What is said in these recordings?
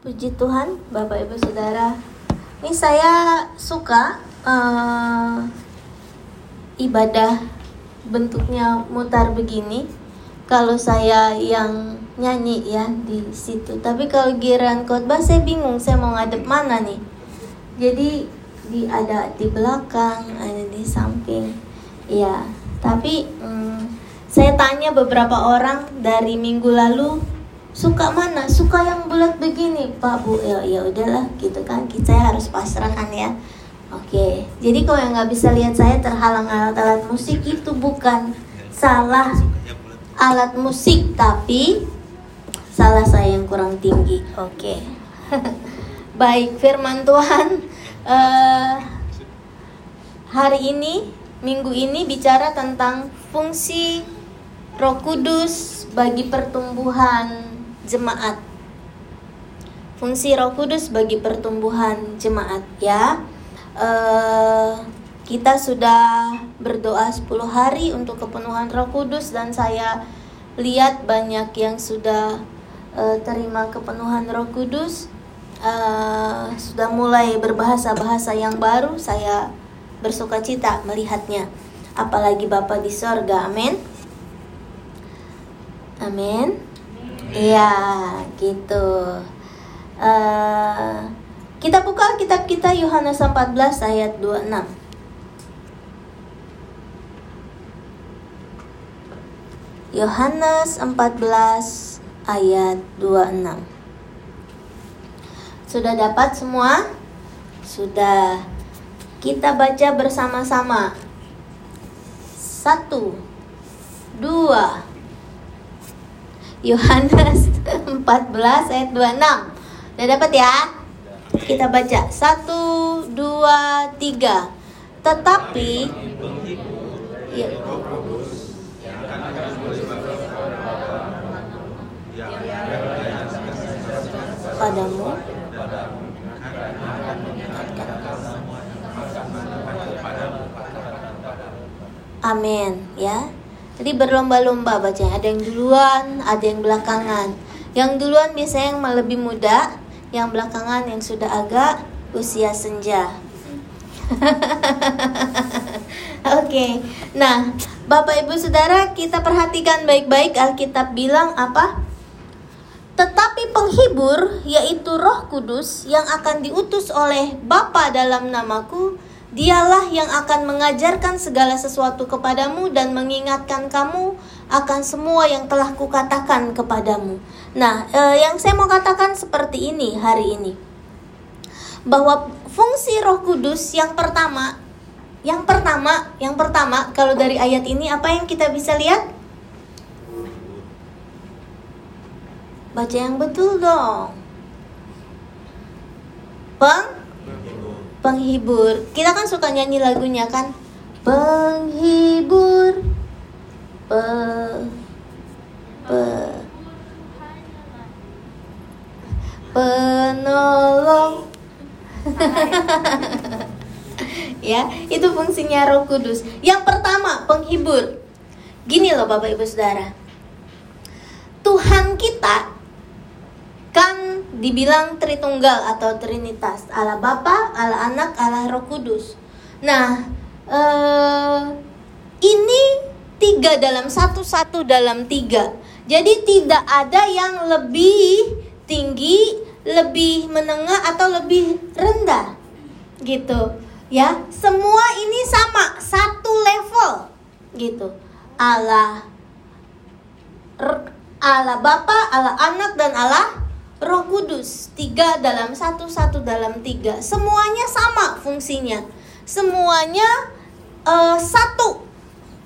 Puji Tuhan, Bapak Ibu Saudara. Ini saya suka uh, ibadah bentuknya mutar begini. Kalau saya yang nyanyi ya di situ. Tapi kalau giran khotbah saya bingung saya mau ngadep mana nih. Jadi di ada di belakang, ada di samping. Ya, tapi um, saya tanya beberapa orang dari minggu lalu suka mana? Suka yang bulat begini. Pak bu. Ya ya udahlah gitu kan. Saya harus pasrahkan ya. Oke. Jadi kalau yang nggak bisa lihat saya terhalang alat-alat musik itu bukan salah alat musik tapi salah saya yang kurang tinggi. Oke. Baik firman Tuhan. Uh, hari ini minggu ini bicara tentang fungsi Roh Kudus bagi pertumbuhan jemaat. Fungsi Roh Kudus bagi pertumbuhan jemaat ya. Uh, kita sudah berdoa 10 hari untuk kepenuhan Roh Kudus dan saya lihat banyak yang sudah uh, terima kepenuhan Roh Kudus. Uh, sudah mulai berbahasa-bahasa yang baru, saya bersuka cita melihatnya. Apalagi Bapa di sorga, amin. Amin. Iya, gitu. Uh, kita buka kitab kita Yohanes 14 ayat 26. Yohanes 14 ayat 26. Sudah dapat semua? Sudah. Kita baca bersama-sama. Satu, dua, Yohanes 14 ayat 26. Udah dapat ya? Kita baca. Satu, dua, tiga. Tetapi ya. padamu Amin ya. Jadi berlomba-lomba bacanya. Ada yang duluan, ada yang belakangan. Yang duluan biasanya yang lebih muda, yang belakangan yang sudah agak usia senja. Oke, okay. nah Bapak Ibu Saudara kita perhatikan baik-baik Alkitab bilang apa? Tetapi penghibur yaitu Roh Kudus yang akan diutus oleh Bapa dalam namaku Dialah yang akan mengajarkan segala sesuatu kepadamu dan mengingatkan kamu akan semua yang telah kukatakan kepadamu. Nah, eh, yang saya mau katakan seperti ini hari ini. Bahwa fungsi Roh Kudus yang pertama, yang pertama, yang pertama kalau dari ayat ini apa yang kita bisa lihat? Baca yang betul dong. Bang, penghibur. Kita kan suka nyanyi lagunya kan? Penghibur. Pe pe penolong. ya, itu fungsinya Roh Kudus. Yang pertama, penghibur. Gini loh Bapak Ibu Saudara. Tuhan kita kan dibilang Tritunggal atau Trinitas Allah Bapa, Allah Anak, Allah Roh Kudus. Nah, eh, ini tiga dalam satu satu dalam tiga. Jadi tidak ada yang lebih tinggi, lebih menengah atau lebih rendah, gitu. Ya, semua ini sama satu level, gitu. Allah Allah Bapa, Allah Anak dan Allah Roh Kudus tiga dalam satu satu dalam tiga. Semuanya sama fungsinya. Semuanya uh, satu.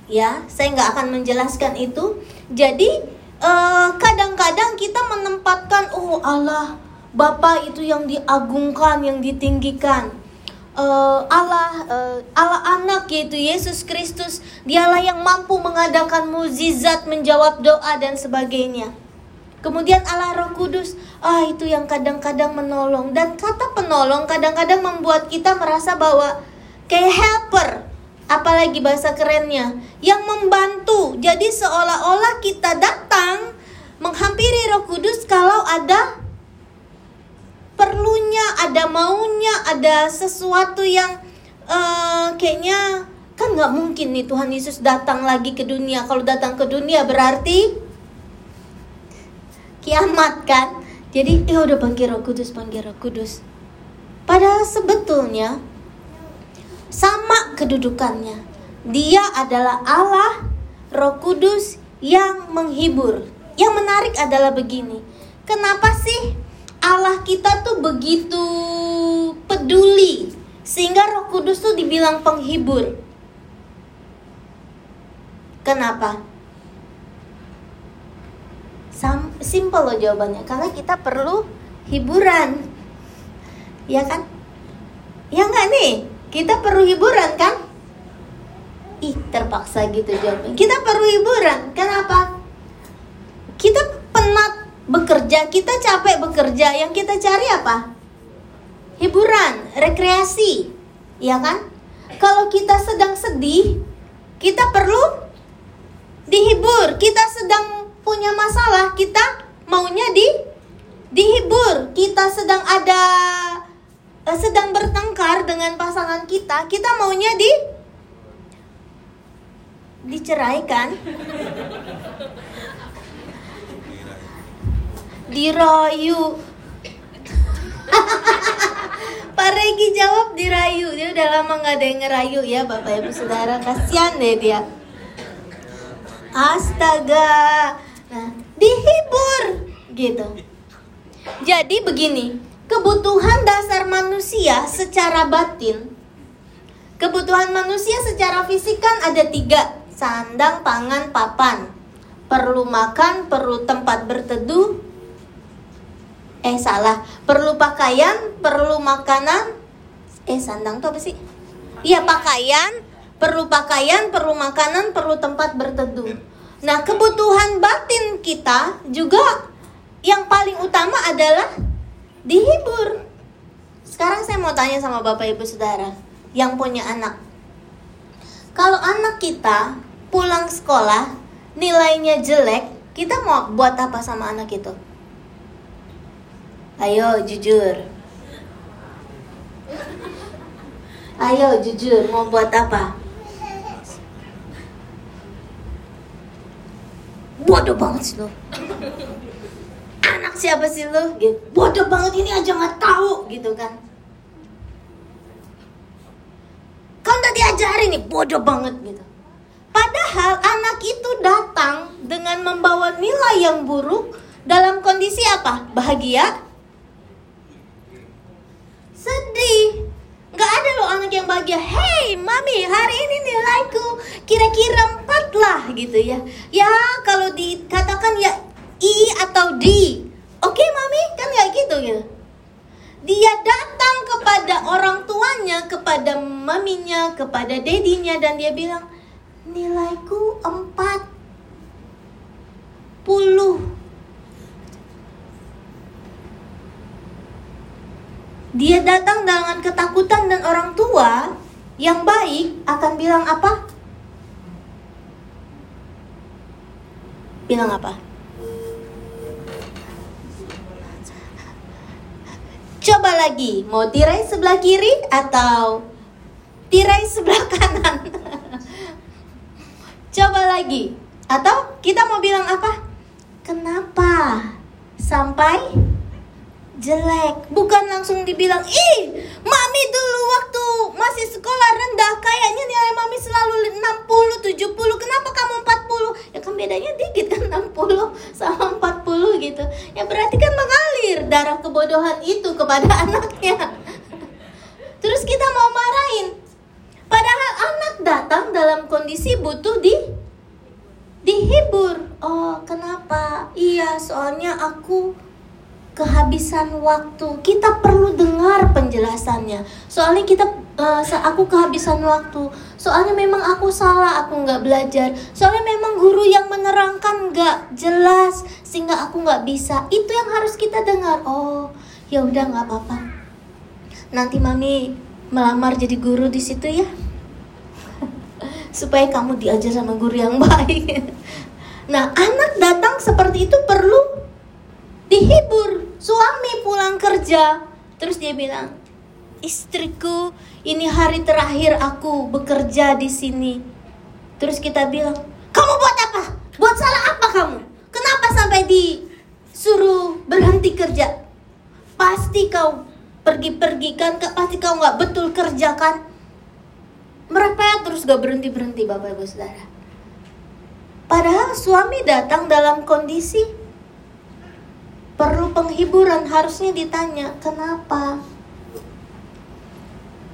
Ya saya nggak akan menjelaskan itu. Jadi eh, kadang-kadang kita menempatkan oh Allah Bapa itu yang diagungkan yang ditinggikan. Uh, Allah uh, Allah anak yaitu Yesus Kristus dialah yang mampu mengadakan mukjizat menjawab doa dan sebagainya Kemudian Allah Roh Kudus, ah itu yang kadang-kadang menolong dan kata penolong kadang-kadang membuat kita merasa bahwa kayak helper, apalagi bahasa kerennya, yang membantu. Jadi seolah-olah kita datang menghampiri Roh Kudus kalau ada ada sesuatu yang uh, kayaknya kan nggak mungkin nih Tuhan Yesus datang lagi ke dunia. Kalau datang ke dunia berarti kiamat kan. Jadi ya udah panggil Roh Kudus, panggil Roh Kudus. Padahal sebetulnya sama kedudukannya. Dia adalah Allah, Roh Kudus yang menghibur. Yang menarik adalah begini. Kenapa sih Allah kita tuh begitu peduli sehingga Roh Kudus tuh dibilang penghibur? Kenapa? Simple loh jawabannya karena kita perlu hiburan. Ya kan? Ya nggak nih? Kita perlu hiburan kan? Ih terpaksa gitu jawabnya. Kita perlu hiburan kenapa? Kita penat bekerja kita capek bekerja yang kita cari apa? Hiburan rekreasi ya kan? Kalau kita sedang sedih kita perlu dihibur. Kita sedang punya masalah, kita maunya di dihibur. Kita sedang ada eh, sedang bertengkar dengan pasangan kita, kita maunya di diceraikan. Dirayu. Pak Regi jawab dirayu. Dia udah lama nggak ada yang ngerayu ya Bapak Ibu Saudara. Kasihan deh dia. Astaga. Nah, dihibur gitu. Jadi begini, kebutuhan dasar manusia secara batin, kebutuhan manusia secara fisik kan ada tiga, sandang, pangan, papan. Perlu makan, perlu tempat berteduh. Eh salah, perlu pakaian, perlu makanan. Eh sandang tuh apa sih? Iya pakaian, perlu pakaian, perlu makanan, perlu tempat berteduh. Nah, kebutuhan batin kita juga yang paling utama adalah dihibur. Sekarang saya mau tanya sama Bapak Ibu Saudara yang punya anak. Kalau anak kita pulang sekolah nilainya jelek, kita mau buat apa sama anak itu? Ayo jujur. Ayo jujur, mau buat apa? Bodoh banget sih lo anak siapa sih lo gitu. Bodoh banget ini aja nggak tahu gitu kan. Kau udah diajarin nih bodoh banget gitu. Padahal anak itu datang dengan membawa nilai yang buruk dalam kondisi apa? Bahagia? Sedih Gak ada loh anak yang bahagia. Hey mami hari ini nilaiku kira-kira empat lah gitu ya. Ya kalau dikatakan ya I atau D. Oke okay, mami kan gak gitu gitu Dia datang kepada orang tuanya Kepada maminya Kepada dedinya Dan dia bilang Nilaiku empat puluh Dia datang dengan ketakutan dan orang tua yang baik akan bilang apa? Bilang apa? Coba lagi, mau tirai sebelah kiri atau tirai sebelah kanan? Coba lagi. Atau kita mau bilang apa? Kenapa sampai jelek. Bukan langsung dibilang ih mami dulu waktu masih sekolah rendah kayaknya nilai mami selalu 60 70 kenapa kamu 40 ya kan bedanya dikit kan 60 sama 40 gitu. Ya berarti kan mengalir darah kebodohan itu kepada anaknya. Terus kita mau marahin. Padahal anak datang dalam kondisi butuh di dihibur. Oh kenapa? Iya soalnya aku kehabisan waktu. Kita perlu dengar penjelasannya. Soalnya kita uh, aku kehabisan waktu. Soalnya memang aku salah, aku nggak belajar. Soalnya memang guru yang menerangkan nggak jelas sehingga aku nggak bisa. Itu yang harus kita dengar. Oh, ya udah nggak apa-apa. Nanti mami melamar jadi guru di situ ya. Supaya kamu diajar sama guru yang baik. nah, anak datang seperti itu dihibur suami pulang kerja terus dia bilang istriku, ini hari terakhir aku bekerja di sini. Terus kita bilang, kamu buat apa? Buat salah apa kamu? Kenapa sampai disuruh berhenti kerja? Pasti kau pergi-pergi kan, pasti kau nggak betul kerja kan? Merepet terus gak berhenti-berhenti Bapak Ibu Saudara. Padahal suami datang dalam kondisi perlu penghiburan, harusnya ditanya, kenapa?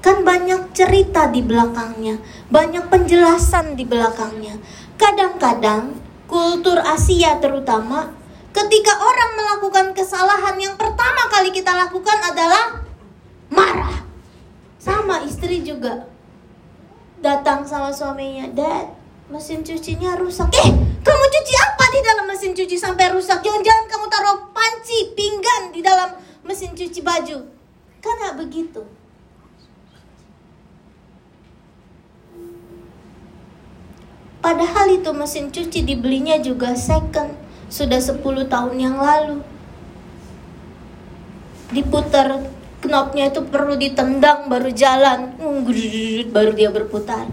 Kan banyak cerita di belakangnya, banyak penjelasan di belakangnya. Kadang-kadang kultur Asia terutama ketika orang melakukan kesalahan yang pertama kali kita lakukan adalah marah. Sama istri juga. Datang sama suaminya, "Dad, mesin cucinya rusak." "Eh, kamu cuci apa di dalam mesin cuci sampai rusak? Jangan-jangan kamu taruh panci, pinggan di dalam mesin cuci baju." Kan begitu. Padahal itu mesin cuci dibelinya juga second Sudah 10 tahun yang lalu Diputar knopnya itu perlu ditendang baru jalan Baru dia berputar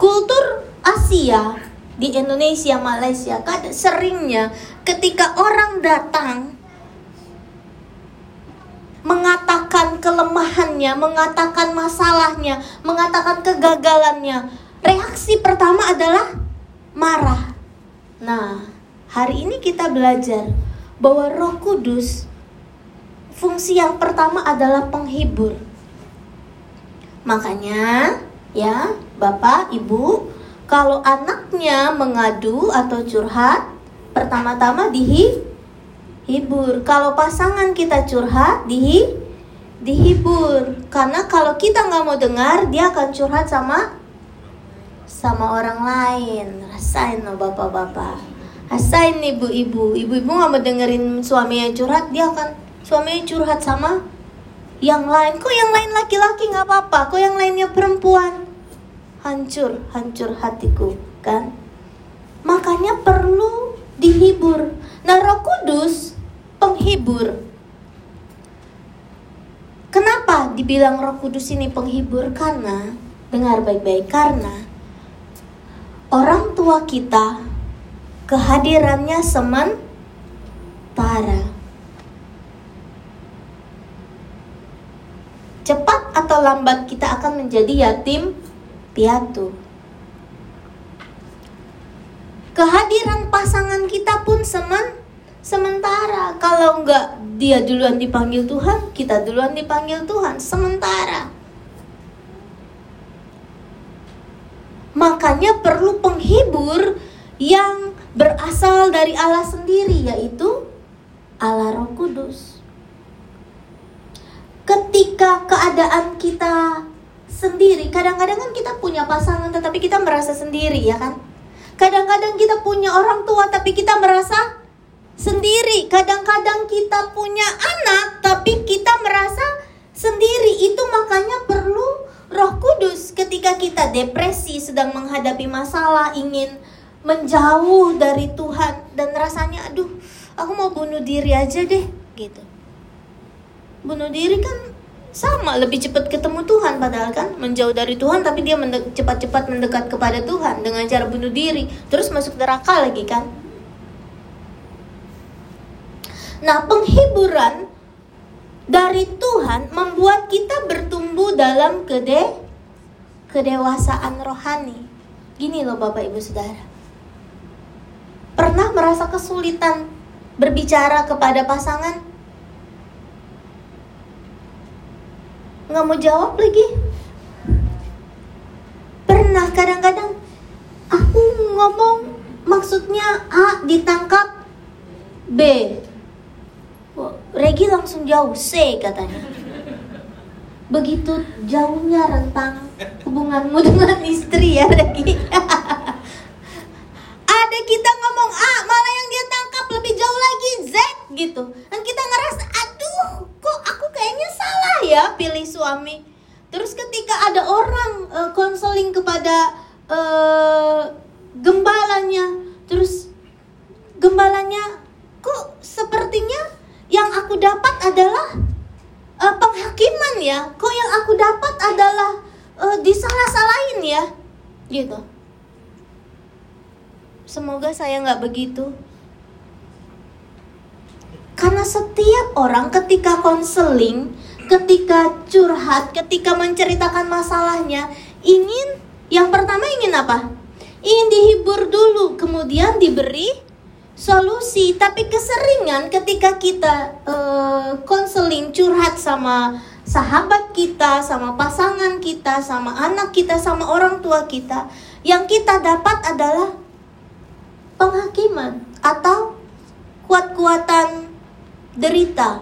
Kultur Asia di Indonesia, Malaysia, kadang seringnya ketika orang datang mengatakan kelemahannya, mengatakan masalahnya, mengatakan kegagalannya. Reaksi pertama adalah marah. Nah, hari ini kita belajar bahwa Roh Kudus fungsi yang pertama adalah penghibur. Makanya, ya, Bapak, Ibu, kalau anaknya mengadu atau curhat, pertama-tama dihi hibur. Kalau pasangan kita curhat, dihi, dihibur. Karena kalau kita nggak mau dengar, dia akan curhat sama sama orang lain. Rasain loh bapak-bapak. Rasain ibu-ibu. Ibu-ibu nggak mau dengerin suaminya curhat, dia akan suaminya curhat sama yang lain. Kok yang lain laki-laki nggak apa-apa? Kok yang lainnya perempuan? Hancur, hancur hatiku, kan? Makanya perlu dihibur. Nah, Roh Kudus penghibur. Kenapa dibilang Roh Kudus ini penghibur? Karena dengar baik-baik karena orang tua kita kehadirannya sementara. Cepat atau lambat kita akan menjadi yatim piatu. Kehadiran pasangan kita pun sementara Sementara kalau enggak dia duluan dipanggil Tuhan, kita duluan dipanggil Tuhan. Sementara. Makanya perlu penghibur yang berasal dari Allah sendiri yaitu Allah Roh Kudus. Ketika keadaan kita sendiri, kadang-kadang kan kita punya pasangan tetapi kita merasa sendiri ya kan? Kadang-kadang kita punya orang tua tapi kita merasa sendiri. Kadang-kadang kita punya anak, tapi kita merasa sendiri. Itu makanya perlu Roh Kudus ketika kita depresi, sedang menghadapi masalah, ingin menjauh dari Tuhan dan rasanya aduh, aku mau bunuh diri aja deh, gitu. Bunuh diri kan sama lebih cepat ketemu Tuhan padahal kan menjauh dari Tuhan tapi dia cepat-cepat mendekat kepada Tuhan dengan cara bunuh diri terus masuk neraka lagi kan Nah, penghiburan dari Tuhan membuat kita bertumbuh dalam kede kedewasaan rohani. Gini loh Bapak Ibu Saudara. Pernah merasa kesulitan berbicara kepada pasangan? Nggak mau jawab lagi? Pernah kadang-kadang aku ngomong maksudnya A ditangkap B Regi langsung jauh, C katanya. Begitu jauhnya rentang hubunganmu dengan istri ya Regi. Ada kita ngomong A, malah yang dia tangkap lebih jauh lagi Z gitu. Dan kita ngerasa, kok aku kayaknya salah ya pilih suami. Terus ketika ada orang uh, konseling kepada uh, gembalanya, terus gembalanya kok sepertinya yang aku dapat adalah ya? Kok yang aku dapat adalah uh, disalah-salahin ya? Gitu. Semoga saya nggak begitu setiap orang ketika konseling ketika curhat ketika menceritakan masalahnya ingin yang pertama ingin apa? Ingin dihibur dulu kemudian diberi solusi. Tapi keseringan ketika kita konseling uh, curhat sama sahabat kita sama pasangan kita sama anak kita sama orang tua kita yang kita dapat adalah penghakiman atau kuat-kuatan derita.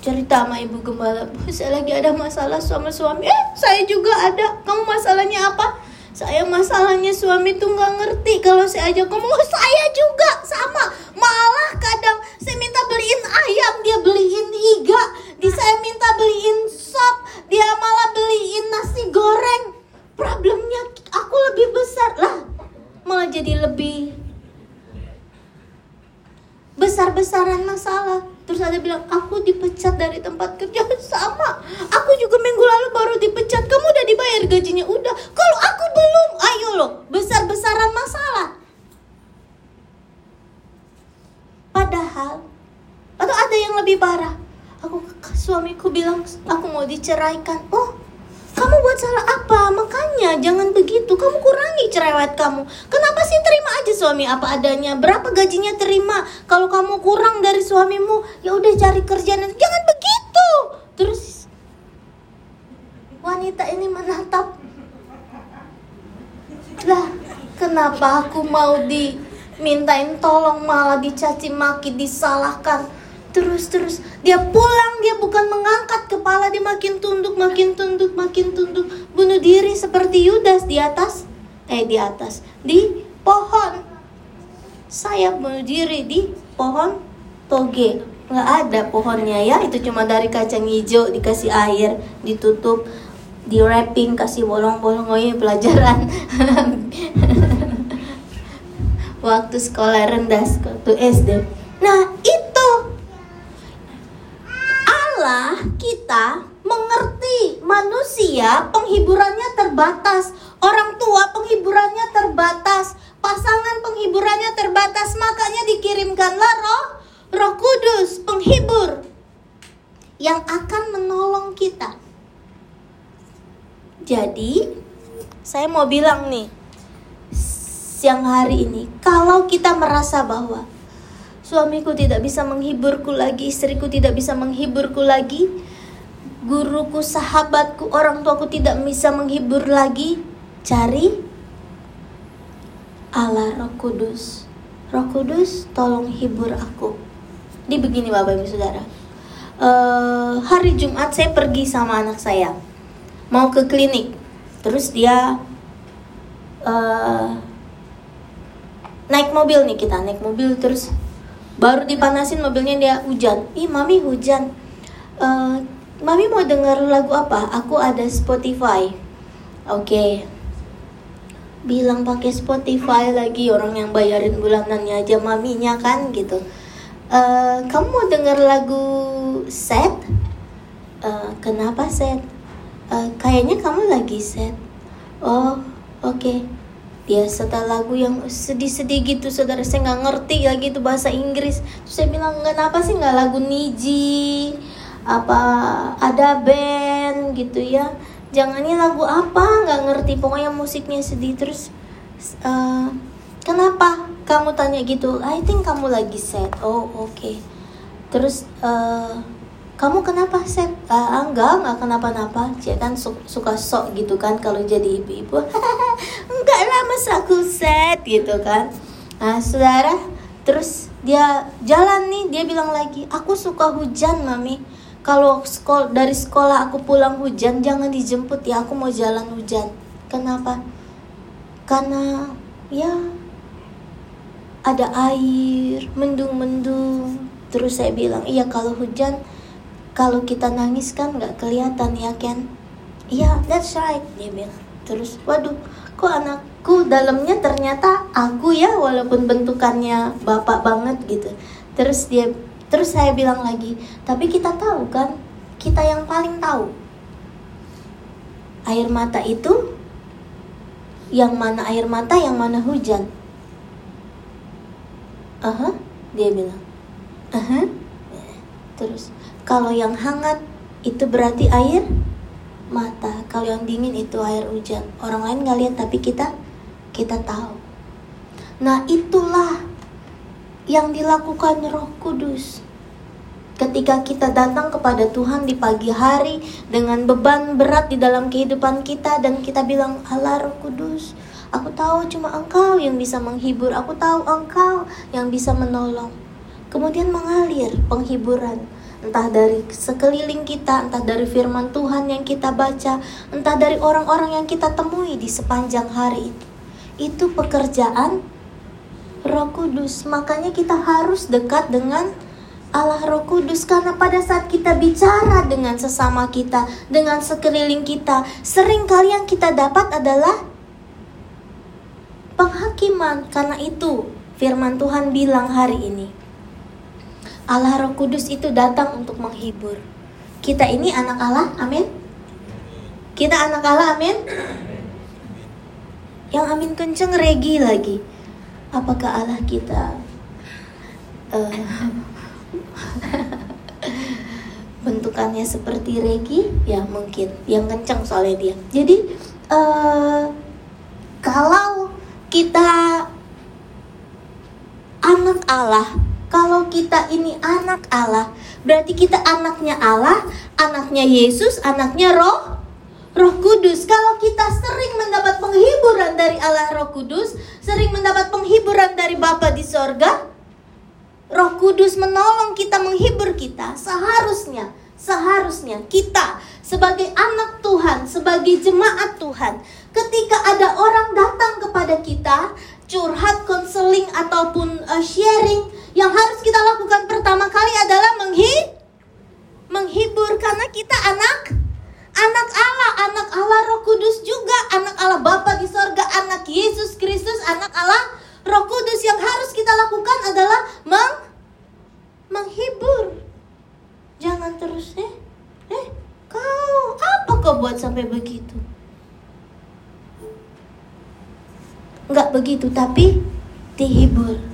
Cerita sama ibu gembala. Saya lagi ada masalah sama suami. Eh saya juga ada. Kamu masalahnya apa? Saya masalahnya suami tuh nggak ngerti. Kalau saya ajak ngomong oh, saya juga sama. Malah kadang saya minta beliin ayam dia beliin iga. Di saya minta beliin sop dia malah beliin nasi goreng. Problemnya aku lebih besar. Lah malah jadi lebih besar-besaran masalah. Terus ada bilang, aku dipecat dari tempat kerja. Sama, aku juga minggu lalu baru dipecat. Kamu udah dibayar gajinya? Udah. Kalau aku belum, ayo loh. Besar-besaran masalah. Padahal Atau ada yang lebih parah? Aku suamiku bilang, aku mau diceraikan. Oh, kamu buat salah Makanya jangan begitu. Kamu kurangi cerewet kamu. Kenapa sih terima aja suami apa adanya? Berapa gajinya terima? Kalau kamu kurang dari suamimu, ya udah cari kerjaan. Jangan begitu. Terus wanita ini menatap. Lah, kenapa aku mau dimintain tolong malah dicaci maki, disalahkan? Terus terus. Dia pulang dia bukan mengangkat kepala dia makin tunduk makin tunduk makin tunduk. Bunuh diri seperti Yudas di atas eh di atas di pohon. Saya bunuh diri di pohon toge. Nggak ada pohonnya ya itu cuma dari kacang hijau dikasih air ditutup di wrapping kasih bolong-bolong oh ini pelajaran. Waktu sekolah rendah waktu SD nah itu adalah kita mengerti manusia penghiburannya terbatas, orang tua penghiburannya terbatas, pasangan penghiburannya terbatas, makanya dikirimkanlah roh Roh Kudus, penghibur yang akan menolong kita. Jadi, saya mau bilang nih, siang hari ini, kalau kita merasa bahwa Suamiku tidak bisa menghiburku lagi, istriku tidak bisa menghiburku lagi, guruku, sahabatku, orang tuaku tidak bisa menghibur lagi. Cari Allah Roh Kudus. Roh Kudus, tolong hibur aku. Di begini Bapak Ibu Saudara. Uh, hari Jumat saya pergi sama anak saya mau ke klinik. Terus dia uh, naik mobil nih kita naik mobil terus baru dipanasin mobilnya dia hujan. Ih mami hujan. Uh, mami mau denger lagu apa? Aku ada Spotify. Oke. Okay. bilang pakai Spotify lagi orang yang bayarin bulanannya aja maminya kan gitu. Uh, kamu mau denger lagu set uh, kenapa set uh, kayaknya kamu lagi set oh oke. okay dia setel lagu yang sedih-sedih gitu saudara. Saya nggak ngerti lagi itu bahasa Inggris. Terus saya bilang kenapa sih nggak lagu Niji? Apa ada band gitu ya? Jangannya lagu apa? Nggak ngerti. Pokoknya musiknya sedih. Terus uh, kenapa kamu tanya gitu? I think kamu lagi sad. Oh oke. Okay. terus uh, kamu kenapa set uh, enggak enggak kenapa-napa. Dia kan su suka sok gitu kan kalau jadi ibu-ibu enggak lah masa aku set gitu kan. Nah saudara terus dia jalan nih dia bilang lagi aku suka hujan mami. Kalau sekolah dari sekolah aku pulang hujan jangan dijemput ya aku mau jalan hujan. Kenapa? Karena ya ada air mendung-mendung. Terus saya bilang iya kalau hujan kalau kita nangis kan nggak kelihatan ya Ken. Iya that's right dia bilang. Terus waduh kok anakku dalamnya ternyata aku ya walaupun bentukannya bapak banget gitu terus dia terus saya bilang lagi tapi kita tahu kan kita yang paling tahu. Air mata itu yang mana air mata, yang mana hujan. Aha, dia bilang. Aha. Terus, kalau yang hangat itu berarti air mata. Kalau yang dingin itu air hujan. Orang lain nggak lihat tapi kita kita tahu. Nah, itulah yang dilakukan Roh Kudus. Ketika kita datang kepada Tuhan di pagi hari dengan beban berat di dalam kehidupan kita dan kita bilang, "Allah Roh Kudus, aku tahu cuma Engkau yang bisa menghibur, aku tahu Engkau yang bisa menolong." Kemudian mengalir penghiburan, entah dari sekeliling kita, entah dari firman Tuhan yang kita baca, entah dari orang-orang yang kita temui di sepanjang hari itu. Itu pekerjaan Roh Kudus. Makanya kita harus dekat dengan Allah Roh Kudus karena pada saat kita bicara dengan sesama kita, dengan sekeliling kita, sering kali yang kita dapat adalah penghakiman. Karena itu firman Tuhan bilang hari ini. Allah Roh Kudus itu datang untuk menghibur. Kita ini anak Allah, amin. Kita anak Allah, amin. Yang amin kenceng regi lagi. Apakah Allah kita uh, bentukannya seperti regi ya mungkin yang kencang soalnya dia jadi uh, kalau kita anak Allah kalau kita ini anak Allah berarti kita anaknya Allah anaknya Yesus anaknya Roh Roh Kudus. Kalau kita sering mendapat penghiburan dari Allah Roh Kudus sering mendapat penghiburan dari Bapa di sorga Roh Kudus menolong kita, menghibur kita, seharusnya, seharusnya kita sebagai anak Tuhan, sebagai jemaat Tuhan, ketika ada orang datang kepada kita, curhat, konseling ataupun uh, sharing, yang harus kita lakukan pertama kali adalah menghi menghibur karena kita anak anak Allah, anak Allah Roh Kudus juga, anak Allah Bapa di sorga, anak Yesus Kristus, anak Allah Roh Kudus yang harus kita lakukan adalah meng menghibur. Jangan terus eh eh kau apa kau buat sampai begitu? Enggak begitu tapi dihibur.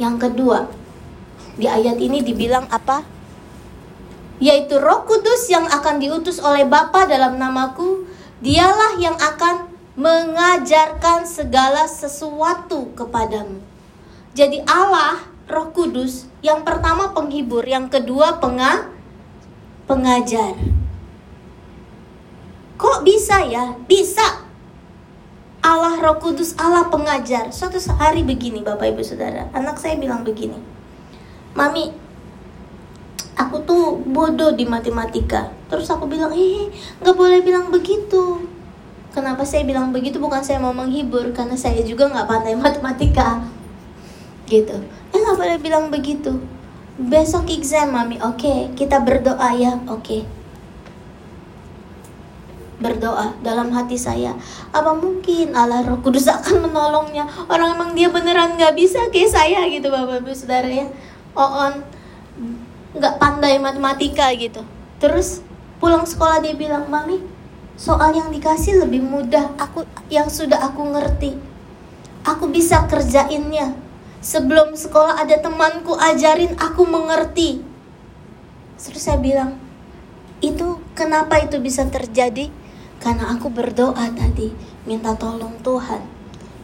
Yang kedua, di ayat ini dibilang apa? Yaitu Roh Kudus yang akan diutus oleh Bapa dalam namaku, dialah yang akan mengajarkan segala sesuatu kepadamu. Jadi Allah, Roh Kudus, yang pertama penghibur, yang kedua penga pengajar. Kok bisa ya? Bisa. Allah Roh Kudus, Allah pengajar. Suatu hari begini Bapak Ibu Saudara, anak saya bilang begini. Mami, aku tuh bodoh di matematika. Terus aku bilang, eh, nggak boleh bilang begitu Kenapa saya bilang begitu? Bukan saya mau menghibur, karena saya juga nggak pandai matematika. Gitu. Eh nggak boleh bilang begitu. Besok exam, mami. Oke, okay, kita berdoa ya. Oke. Okay. Berdoa dalam hati saya. Apa mungkin Allah Roh Kudus akan menolongnya? Orang emang dia beneran nggak bisa kayak saya gitu, bapak ibu saudara ya. On nggak pandai matematika gitu. Terus pulang sekolah dia bilang, mami, soal yang dikasih lebih mudah aku yang sudah aku ngerti. Aku bisa kerjainnya. Sebelum sekolah ada temanku ajarin aku mengerti. Terus saya bilang itu kenapa itu bisa terjadi? Karena aku berdoa tadi minta tolong Tuhan.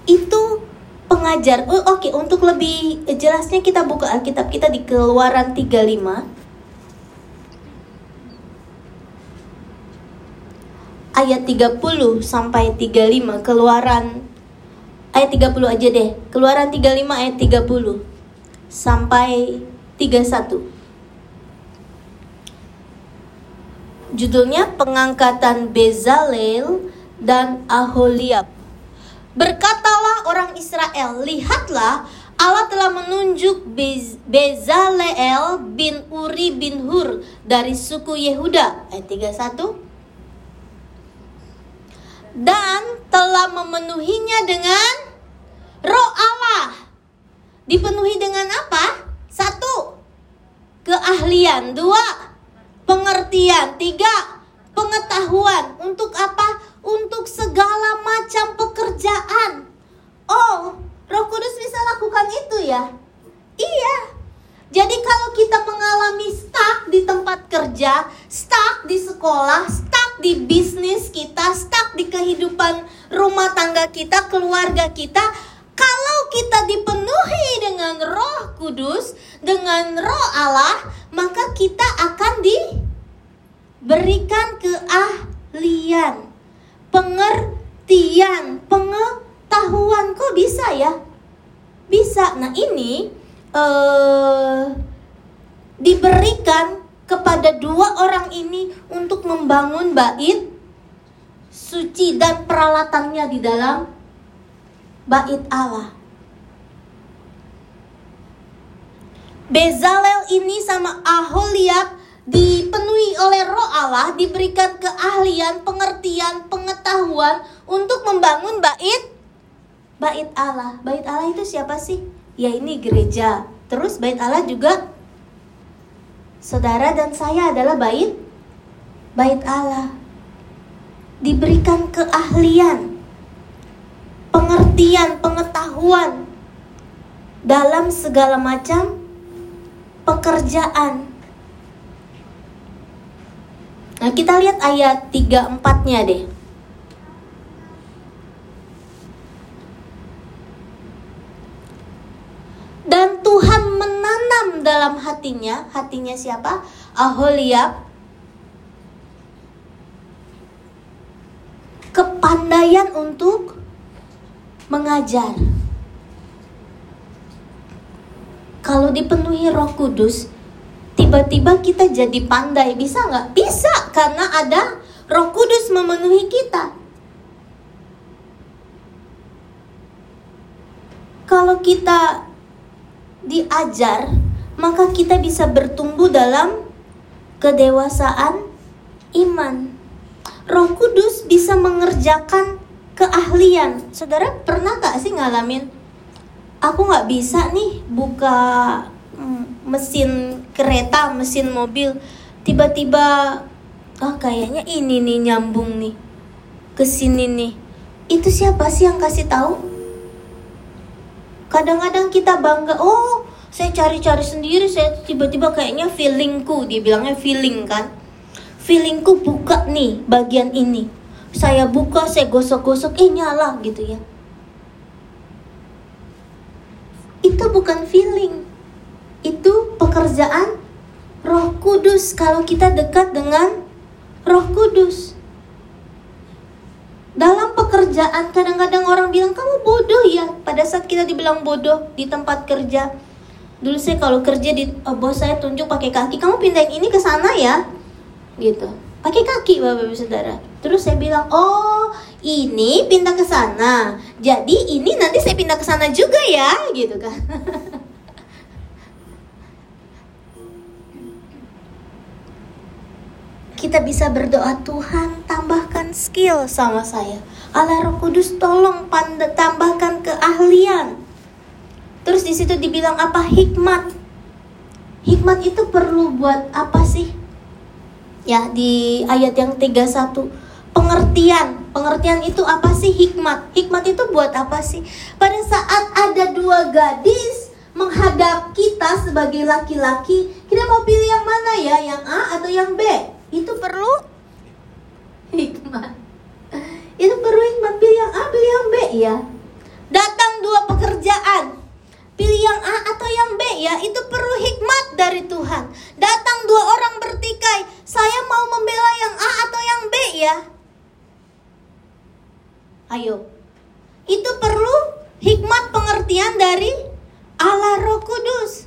Itu pengajar. Oh, oke okay. untuk lebih jelasnya kita buka Alkitab kita di Keluaran 35 ayat 30 sampai 35 keluaran. Ayat 30 aja deh. Keluaran 35 ayat 30 sampai 31 judulnya pengangkatan Bezalel dan Aholiab berkatalah orang Israel lihatlah Allah telah menunjuk Bezalel bin Uri bin Hur dari suku Yehuda ayat 31 dan telah memenuhinya dengan roh Allah. Dipenuhi dengan apa? Satu, keahlian. Dua, pengertian. Tiga, pengetahuan. Untuk apa? Untuk segala macam pekerjaan. Oh, Roh Kudus bisa lakukan itu ya? Iya. Jadi kalau kita mengalami stuck di tempat kerja, stuck di sekolah, stuck di bisnis kita, stuck di kehidupan rumah tangga kita, keluarga kita, kalau kita dipenuhi dengan Roh Kudus, dengan Roh Allah, maka kita akan diberikan keahlian, pengertian, pengetahuan. Kok bisa ya? Bisa. Nah, ini eh diberikan kepada dua orang ini untuk membangun bait suci dan peralatannya di dalam bait Allah. Bezalel ini sama Aholiab dipenuhi oleh roh Allah, diberikan keahlian, pengertian, pengetahuan untuk membangun bait bait Allah. Bait Allah itu siapa sih? Ya ini gereja. Terus bait Allah juga saudara dan saya adalah bait bait Allah. Diberikan keahlian, pengertian, pengetahuan dalam segala macam pekerjaan. Nah, kita lihat ayat 3 4-nya deh. Dan Tuhan menanam dalam hatinya, hatinya siapa? Aholiab. Kepandaian untuk mengajar. Kalau dipenuhi Roh Kudus, tiba-tiba kita jadi pandai, bisa nggak? Bisa, karena ada Roh Kudus memenuhi kita. Kalau kita diajar, maka kita bisa bertumbuh dalam kedewasaan iman. Roh Kudus bisa mengerjakan keahlian. Saudara pernah gak sih ngalamin? Aku nggak bisa nih buka mm, mesin kereta, mesin mobil. Tiba-tiba, ah kayaknya ini nih nyambung nih ke sini nih. Itu siapa sih yang kasih tahu? Kadang-kadang kita bangga, oh saya cari-cari sendiri, saya tiba-tiba kayaknya feelingku, dia bilangnya feeling kan. Feelingku buka nih bagian ini saya buka, saya gosok-gosok, eh nyala gitu ya. Itu bukan feeling. Pekerjaan Roh Kudus kalau kita dekat dengan Roh Kudus. Dalam pekerjaan kadang-kadang orang bilang kamu bodoh ya pada saat kita dibilang bodoh di tempat kerja. Dulu saya kalau kerja di oh, bos saya tunjuk pakai kaki, kamu pindahin ini ke sana ya. Gitu pakai kaki bapak ibu saudara terus saya bilang oh ini pindah ke sana jadi ini nanti saya pindah ke sana juga ya gitu kan kita bisa berdoa Tuhan tambahkan skill sama saya. Allah Roh Kudus tolong panda, tambahkan keahlian. Terus di situ dibilang apa? Hikmat. Hikmat itu perlu buat apa sih? Ya di ayat yang 31 pengertian. Pengertian itu apa sih? Hikmat. Hikmat itu buat apa sih? Pada saat ada dua gadis menghadap kita sebagai laki-laki kita mau pilih yang mana ya? Yang A atau yang B perlu? Hikmat. Itu perlu hikmat pilih yang A pilih yang B ya datang dua pekerjaan Pilih yang A atau yang B ya, itu perlu hikmat dari Tuhan. Datang dua orang bertikai, saya mau membela yang A atau yang B ya. Ayo. Itu perlu hikmat pengertian dari Allah Roh Kudus.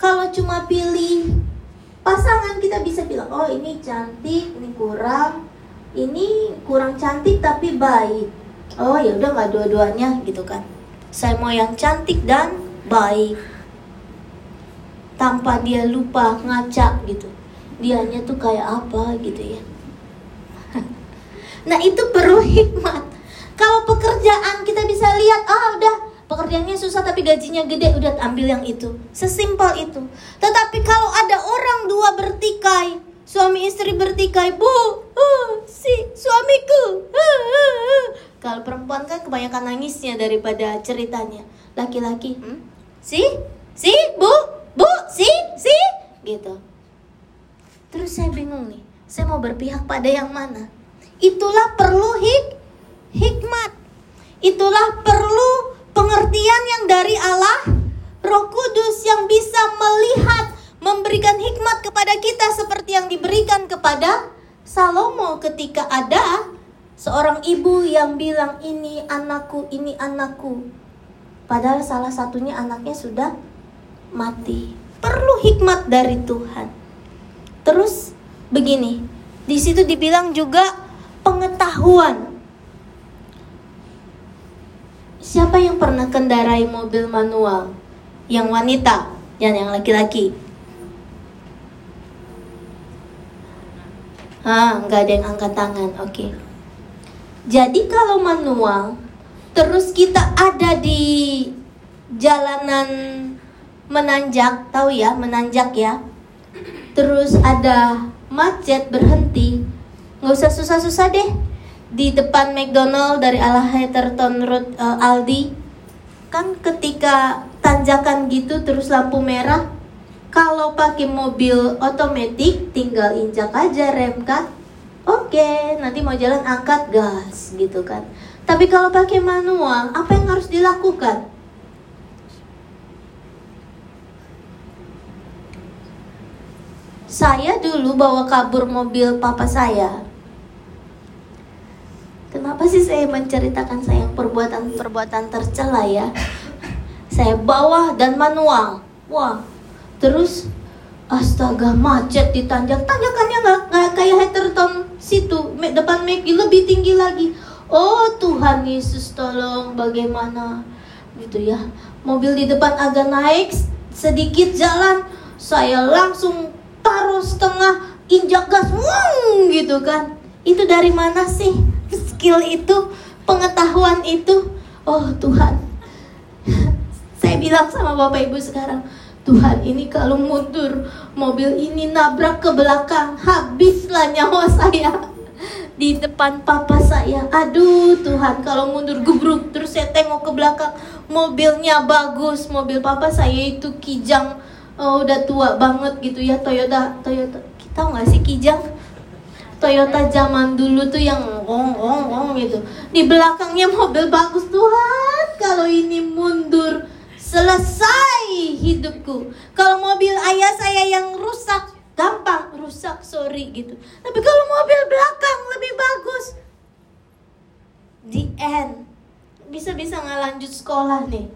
Kalau cuma pilih pasangan kita bisa bilang, oh ini cantik, ini kurang, ini kurang cantik tapi baik. Oh ya udah nggak dua-duanya gitu kan. Saya mau yang cantik dan baik. Tanpa dia lupa ngaca gitu. Dianya tuh kayak apa gitu ya. nah itu perlu hikmat. Kalau pekerjaan kita bisa lihat, ah udah Pekerjaannya susah tapi gajinya gede, udah ambil yang itu. Sesimpel itu. Tetapi kalau ada orang dua bertikai, suami istri bertikai, bu, uh, si suamiku. Uh, uh, uh. Kalau perempuan kan kebanyakan nangisnya daripada ceritanya. Laki-laki, hmm? si, si, bu, bu, si, si, gitu. Terus saya bingung nih, saya mau berpihak pada yang mana? Itulah perlu hik hikmat. Itulah perlu pengertian yang dari Allah, Roh Kudus yang bisa melihat, memberikan hikmat kepada kita seperti yang diberikan kepada Salomo ketika ada seorang ibu yang bilang ini anakku, ini anakku. Padahal salah satunya anaknya sudah mati. Perlu hikmat dari Tuhan. Terus begini, di situ dibilang juga pengetahuan. Siapa yang pernah kendarai mobil manual? Yang wanita dan yang laki-laki? Ah, nggak ada yang angkat tangan. Oke. Okay. Jadi kalau manual, terus kita ada di jalanan menanjak, tahu ya, menanjak ya. Terus ada macet berhenti, nggak usah susah-susah deh di depan McDonald dari ala Hatterton Road uh, Aldi kan ketika tanjakan gitu terus lampu merah kalau pakai mobil otomatis tinggal injak aja rem kan oke nanti mau jalan angkat gas gitu kan tapi kalau pakai manual apa yang harus dilakukan saya dulu bawa kabur mobil papa saya Kenapa sih saya menceritakan saya perbuatan-perbuatan tercela ya? Saya bawa dan manual. Wah, terus astaga macet di tanjak. Tanjakannya nggak nggak kayak Hatterton situ depan McD lebih tinggi lagi. Oh Tuhan Yesus tolong bagaimana gitu ya. Mobil di depan agak naik sedikit jalan, saya langsung taruh setengah injak gas, wung, gitu kan. Itu dari mana sih? skill itu, pengetahuan itu. Oh Tuhan, saya bilang sama Bapak Ibu sekarang, Tuhan ini kalau mundur mobil ini nabrak ke belakang, habislah nyawa saya di depan papa saya. Aduh Tuhan, kalau mundur gubruk terus saya tengok ke belakang, mobilnya bagus, mobil papa saya itu kijang, oh, udah tua banget gitu ya Toyota, Toyota. Kita nggak sih kijang? Toyota zaman dulu tuh yang ong ong ong gitu. Di belakangnya mobil bagus Tuhan. Kalau ini mundur selesai hidupku. Kalau mobil ayah saya yang rusak gampang rusak sorry gitu. Tapi kalau mobil belakang lebih bagus. The end. Bisa-bisa nggak lanjut sekolah nih.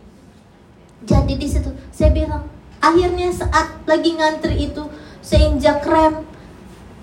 Jadi di situ saya bilang akhirnya saat lagi ngantri itu saya injak rem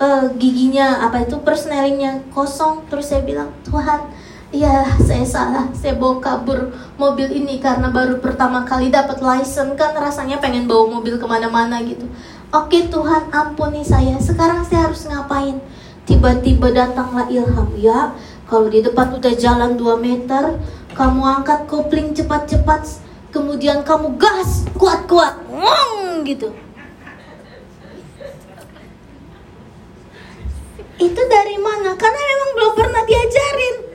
uh, giginya apa itu persnelingnya kosong terus saya bilang Tuhan ya saya salah. Saya bawa kabur mobil ini karena baru pertama kali dapat license kan rasanya pengen bawa mobil ke mana-mana gitu. Oke Tuhan ampuni saya. Sekarang saya harus ngapain? Tiba-tiba datanglah ilham ya. Kalau di depan udah jalan 2 meter kamu angkat kopling cepat-cepat kemudian kamu gas kuat-kuat ngong gitu. Itu dari mana? Karena memang belum pernah diajarin.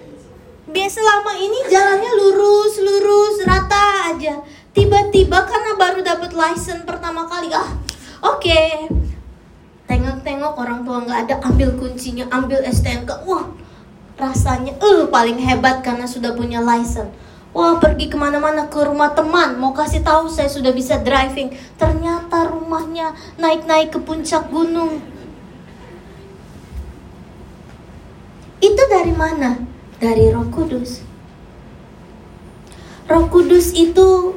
Biasa selama ini jalannya lurus, lurus, rata aja. Tiba-tiba karena baru dapat license pertama kali, ah, oke. Okay. Tengok-tengok orang tua nggak ada, ambil kuncinya, ambil STNK. Wah, rasanya uh paling hebat karena sudah punya license. Wah pergi ke mana-mana ke rumah teman Mau kasih tahu saya sudah bisa driving Ternyata rumahnya naik-naik ke puncak gunung Itu dari mana? Dari Roh Kudus. Roh Kudus itu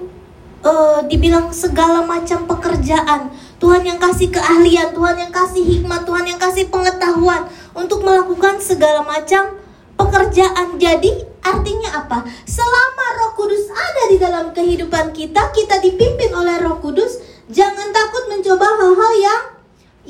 uh, dibilang segala macam pekerjaan. Tuhan yang kasih keahlian, Tuhan yang kasih hikmat, Tuhan yang kasih pengetahuan untuk melakukan segala macam pekerjaan. Jadi artinya apa? Selama Roh Kudus ada di dalam kehidupan kita, kita dipimpin oleh Roh Kudus, jangan takut mencoba hal-hal yang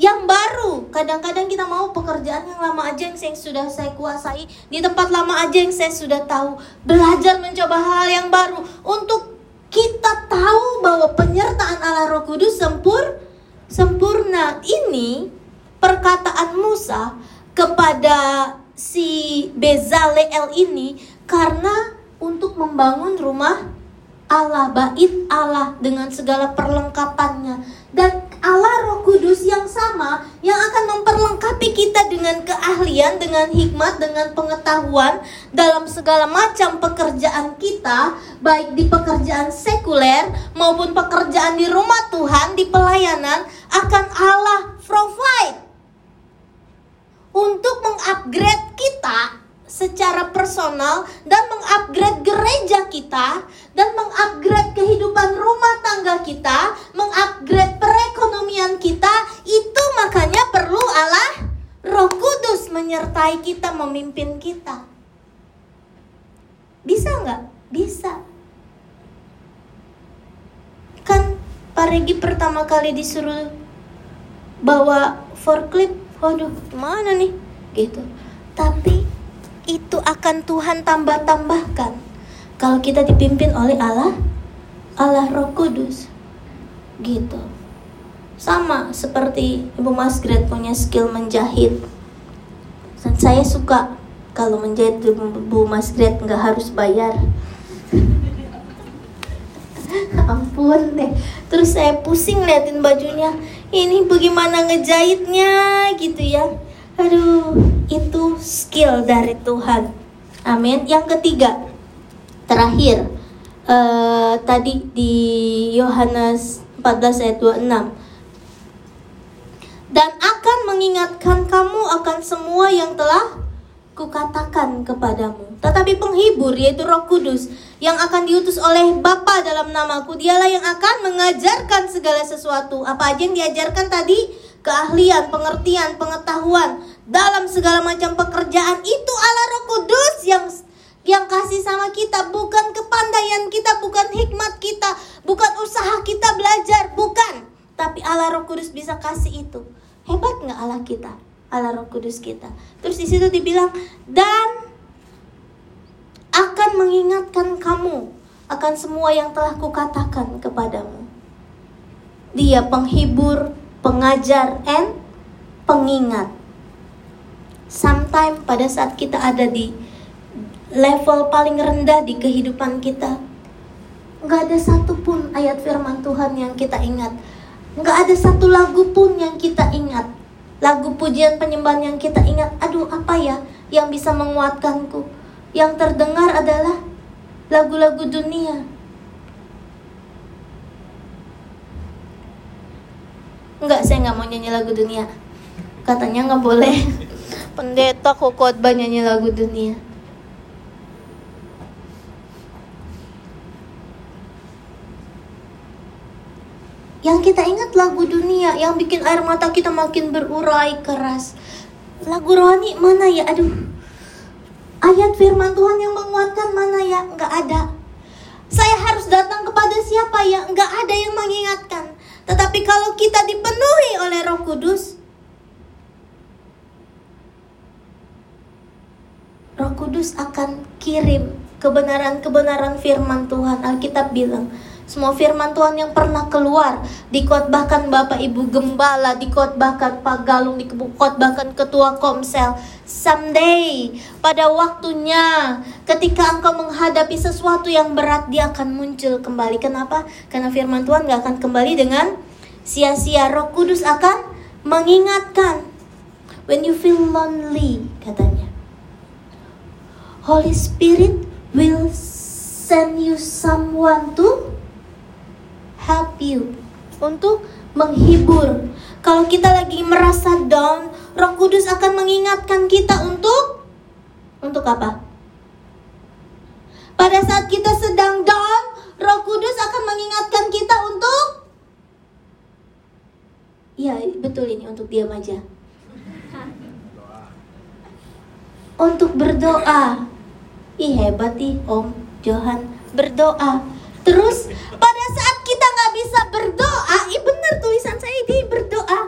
yang baru. Kadang-kadang kita mau pekerjaan yang lama aja yang saya sudah saya kuasai, di tempat lama aja yang saya sudah tahu. Belajar mencoba hal yang baru untuk kita tahu bahwa penyertaan Allah Roh Kudus sempur sempurna. Ini perkataan Musa kepada si Bezalel ini karena untuk membangun rumah Allah, bait Allah dengan segala perlengkapannya dan Allah Roh Kudus yang sama yang akan memperlengkapi kita dengan keahlian, dengan hikmat, dengan pengetahuan dalam segala macam pekerjaan kita, baik di pekerjaan sekuler maupun pekerjaan di rumah Tuhan, di pelayanan akan Allah provide untuk mengupgrade kita secara personal dan mengupgrade gereja kita dan mengupgrade kehidupan rumah tangga kita, mengupgrade perekonomian kita, itu makanya perlu Allah Roh Kudus menyertai kita, memimpin kita. Bisa nggak? Bisa. Kan Pak Regi pertama kali disuruh bawa forklift, waduh, mana nih? Gitu. Tapi itu akan Tuhan tambah-tambahkan. Kalau kita dipimpin oleh Allah Allah Roh Kudus. Gitu. Sama seperti Ibu Mas Gret punya skill menjahit. Dan saya suka kalau menjahit Ibu Mas Gret nggak harus bayar. Ampun deh. Terus saya pusing liatin bajunya. Ini bagaimana ngejahitnya gitu ya Aduh, itu skill dari Tuhan. Amin. Yang ketiga, terakhir, uh, tadi di Yohanes 14 ayat 26. Dan akan mengingatkan kamu akan semua yang telah kukatakan kepadamu. Tetapi penghibur yaitu Roh Kudus yang akan diutus oleh Bapa dalam namaku, dialah yang akan mengajarkan segala sesuatu. Apa aja yang diajarkan tadi? Keahlian, pengertian, pengetahuan dalam segala macam pekerjaan itu Allah Roh Kudus yang yang kasih sama kita bukan kepandaian kita, bukan hikmat kita, bukan usaha kita belajar, bukan. Tapi Allah Roh Kudus bisa kasih itu. Hebat nggak Allah kita? Allah Roh Kudus kita. Terus di situ dibilang dan akan mengingatkan kamu akan semua yang telah kukatakan kepadamu. Dia penghibur, pengajar, and pengingat. Sometimes pada saat kita ada di level paling rendah di kehidupan kita, nggak ada satupun ayat firman Tuhan yang kita ingat. Nggak ada satu lagu pun yang kita ingat. Lagu pujian penyembahan yang kita ingat. Aduh, apa ya yang bisa menguatkanku? Yang terdengar adalah lagu-lagu dunia Enggak, saya nggak mau nyanyi lagu dunia. Katanya nggak boleh. Pendeta kok khotbah nyanyi lagu dunia. Yang kita ingat lagu dunia yang bikin air mata kita makin berurai keras. Lagu rohani mana ya? Aduh. Ayat firman Tuhan yang menguatkan mana ya? Enggak ada. Saya harus datang kepada siapa ya? Enggak ada yang mengingatkan. Tetapi kalau kita dipenuhi oleh Roh Kudus, Roh Kudus akan kirim kebenaran-kebenaran firman Tuhan. Alkitab bilang, semua firman Tuhan yang pernah keluar dikotbahkan Bapak Ibu Gembala, dikotbahkan Pak Galung, dikotbahkan Ketua Komsel. Someday, pada waktunya, ketika engkau menghadapi sesuatu yang berat, dia akan muncul kembali. Kenapa? Karena firman Tuhan gak akan kembali dengan sia-sia. Roh Kudus akan mengingatkan. When you feel lonely, katanya. Holy Spirit will send you someone to help you. Untuk menghibur. Kalau kita lagi merasa down, Roh Kudus akan mengingatkan kita untuk untuk apa? Pada saat kita sedang down, Roh Kudus akan mengingatkan kita untuk Iya, betul ini untuk diam aja. Untuk berdoa. Ih, hebat nih Om Johan. Berdoa. Terus pada saat kita nggak bisa berdoa, ih benar tulisan saya ini berdoa.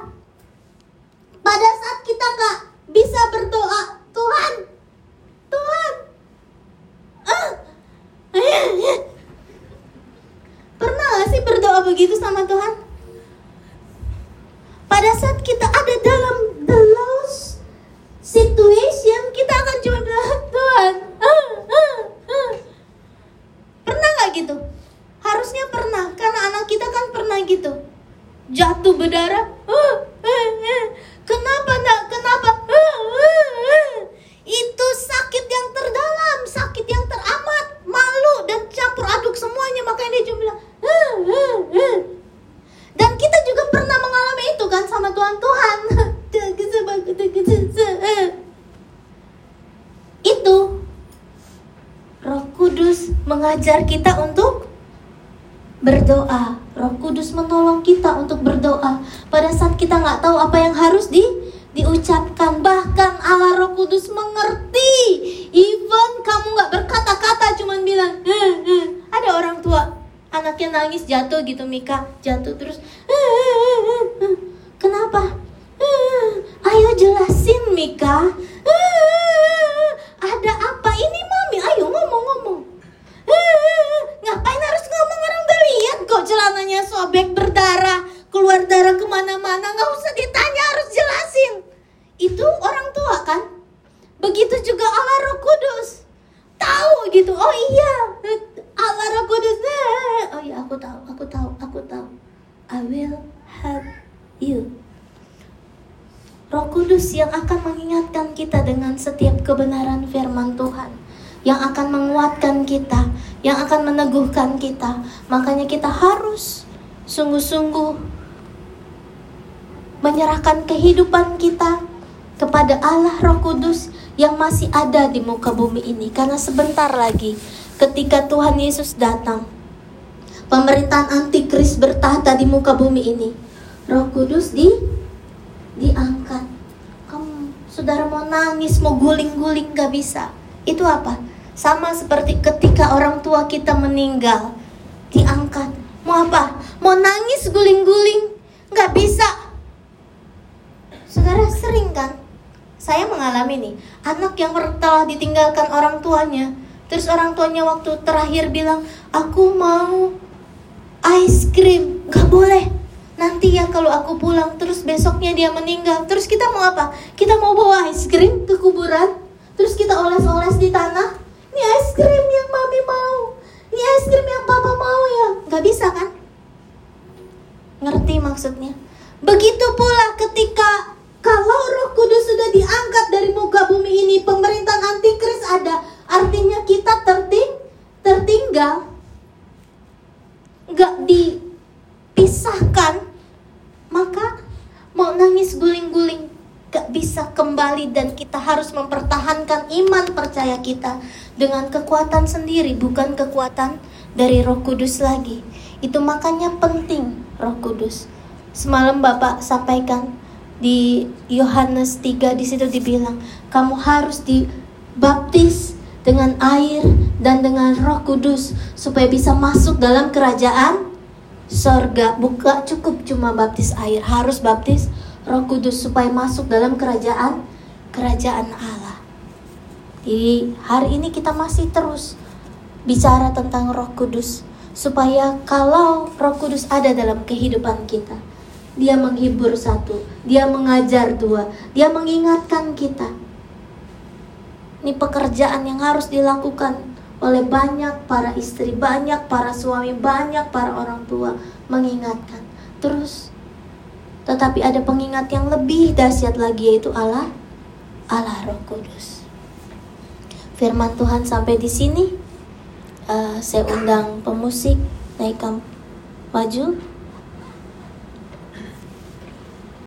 Pada saat kita nggak bisa berdoa, Tuhan, Tuhan, ah, pernah gak sih berdoa begitu sama Tuhan? Pada saat kita ada dalam the lost situation, kita akan cuma bilang, Tuhan, ah, ah, ah. pernah nggak gitu? Harusnya pernah, karena anak kita kan pernah gitu. Jatuh berdarah, ah, ah, ah. kenapa enggak? Kenapa? Ah, ah, ah. Itu sakit yang terdalam, sakit yang teramat, malu dan campur aduk semuanya. Makanya dia cuma bilang, ah, ah, ah. Dan kita juga pernah mengalami itu kan sama Tuhan Tuhan. Itu Roh Kudus mengajar kita untuk berdoa. Roh Kudus menolong kita untuk berdoa. Pada saat kita nggak tahu apa yang harus di diucapkan, bahkan Allah Roh Kudus mengerti. Even kamu nggak berkata-kata, cuman bilang, eh, eh. ada orang tua anaknya nangis jatuh gitu Mika jatuh terus kenapa ayo jelasin Mika ada apa ini mami ayo ngomong-ngomong ngapain harus ngomong orang udah lihat kok celananya sobek berdarah keluar darah ke mana-mana nggak usah ditanya harus jelasin itu orang tua kan begitu juga Allah Roh Kudus tahu gitu oh iya Allah Roh Kudus oh iya aku tahu aku tahu aku tahu I will help you Roh Kudus yang akan mengingatkan kita dengan setiap kebenaran firman Tuhan yang akan menguatkan kita, yang akan meneguhkan kita. Makanya kita harus sungguh-sungguh menyerahkan kehidupan kita kepada Allah Roh Kudus yang masih ada di muka bumi ini karena sebentar lagi ketika Tuhan Yesus datang pemerintahan antikris bertahta di muka bumi ini Roh Kudus di diangkat. Kamu saudara mau nangis mau guling-guling gak bisa. Itu apa? Sama seperti ketika orang tua kita meninggal diangkat. Mau apa? Mau nangis guling-guling gak bisa. Saudara sering kan? Saya mengalami nih anak yang telah ditinggalkan orang tuanya. Terus orang tuanya waktu terakhir bilang aku mau ice cream. Gak boleh nanti ya kalau aku pulang terus besoknya dia meninggal. Terus kita mau apa? Kita mau bawa ice cream ke kuburan. Terus kita oles-oles di tanah. Ini ice cream yang mami mau. Ini ice cream yang papa mau ya. Nggak bisa kan? Ngerti maksudnya? Begitu pula ketika kalau roh kudus sudah diangkat dari muka bumi ini pemerintahan antikris ada. Artinya kita terting tertinggal. Nggak dipisahkan guling-guling gak bisa kembali dan kita harus mempertahankan iman percaya kita dengan kekuatan sendiri bukan kekuatan dari Roh Kudus lagi. Itu makanya penting Roh Kudus. Semalam Bapak sampaikan di Yohanes 3 di situ dibilang kamu harus dibaptis dengan air dan dengan Roh Kudus supaya bisa masuk dalam kerajaan sorga buka cukup cuma baptis air harus baptis roh kudus supaya masuk dalam kerajaan kerajaan Allah jadi hari ini kita masih terus bicara tentang roh kudus supaya kalau roh kudus ada dalam kehidupan kita dia menghibur satu dia mengajar dua dia mengingatkan kita ini pekerjaan yang harus dilakukan oleh banyak para istri, banyak para suami, banyak para orang tua mengingatkan. Terus tetapi ada pengingat yang lebih dahsyat lagi yaitu Allah Allah Roh Kudus. Firman Tuhan sampai di sini. Uh, saya undang pemusik naik maju.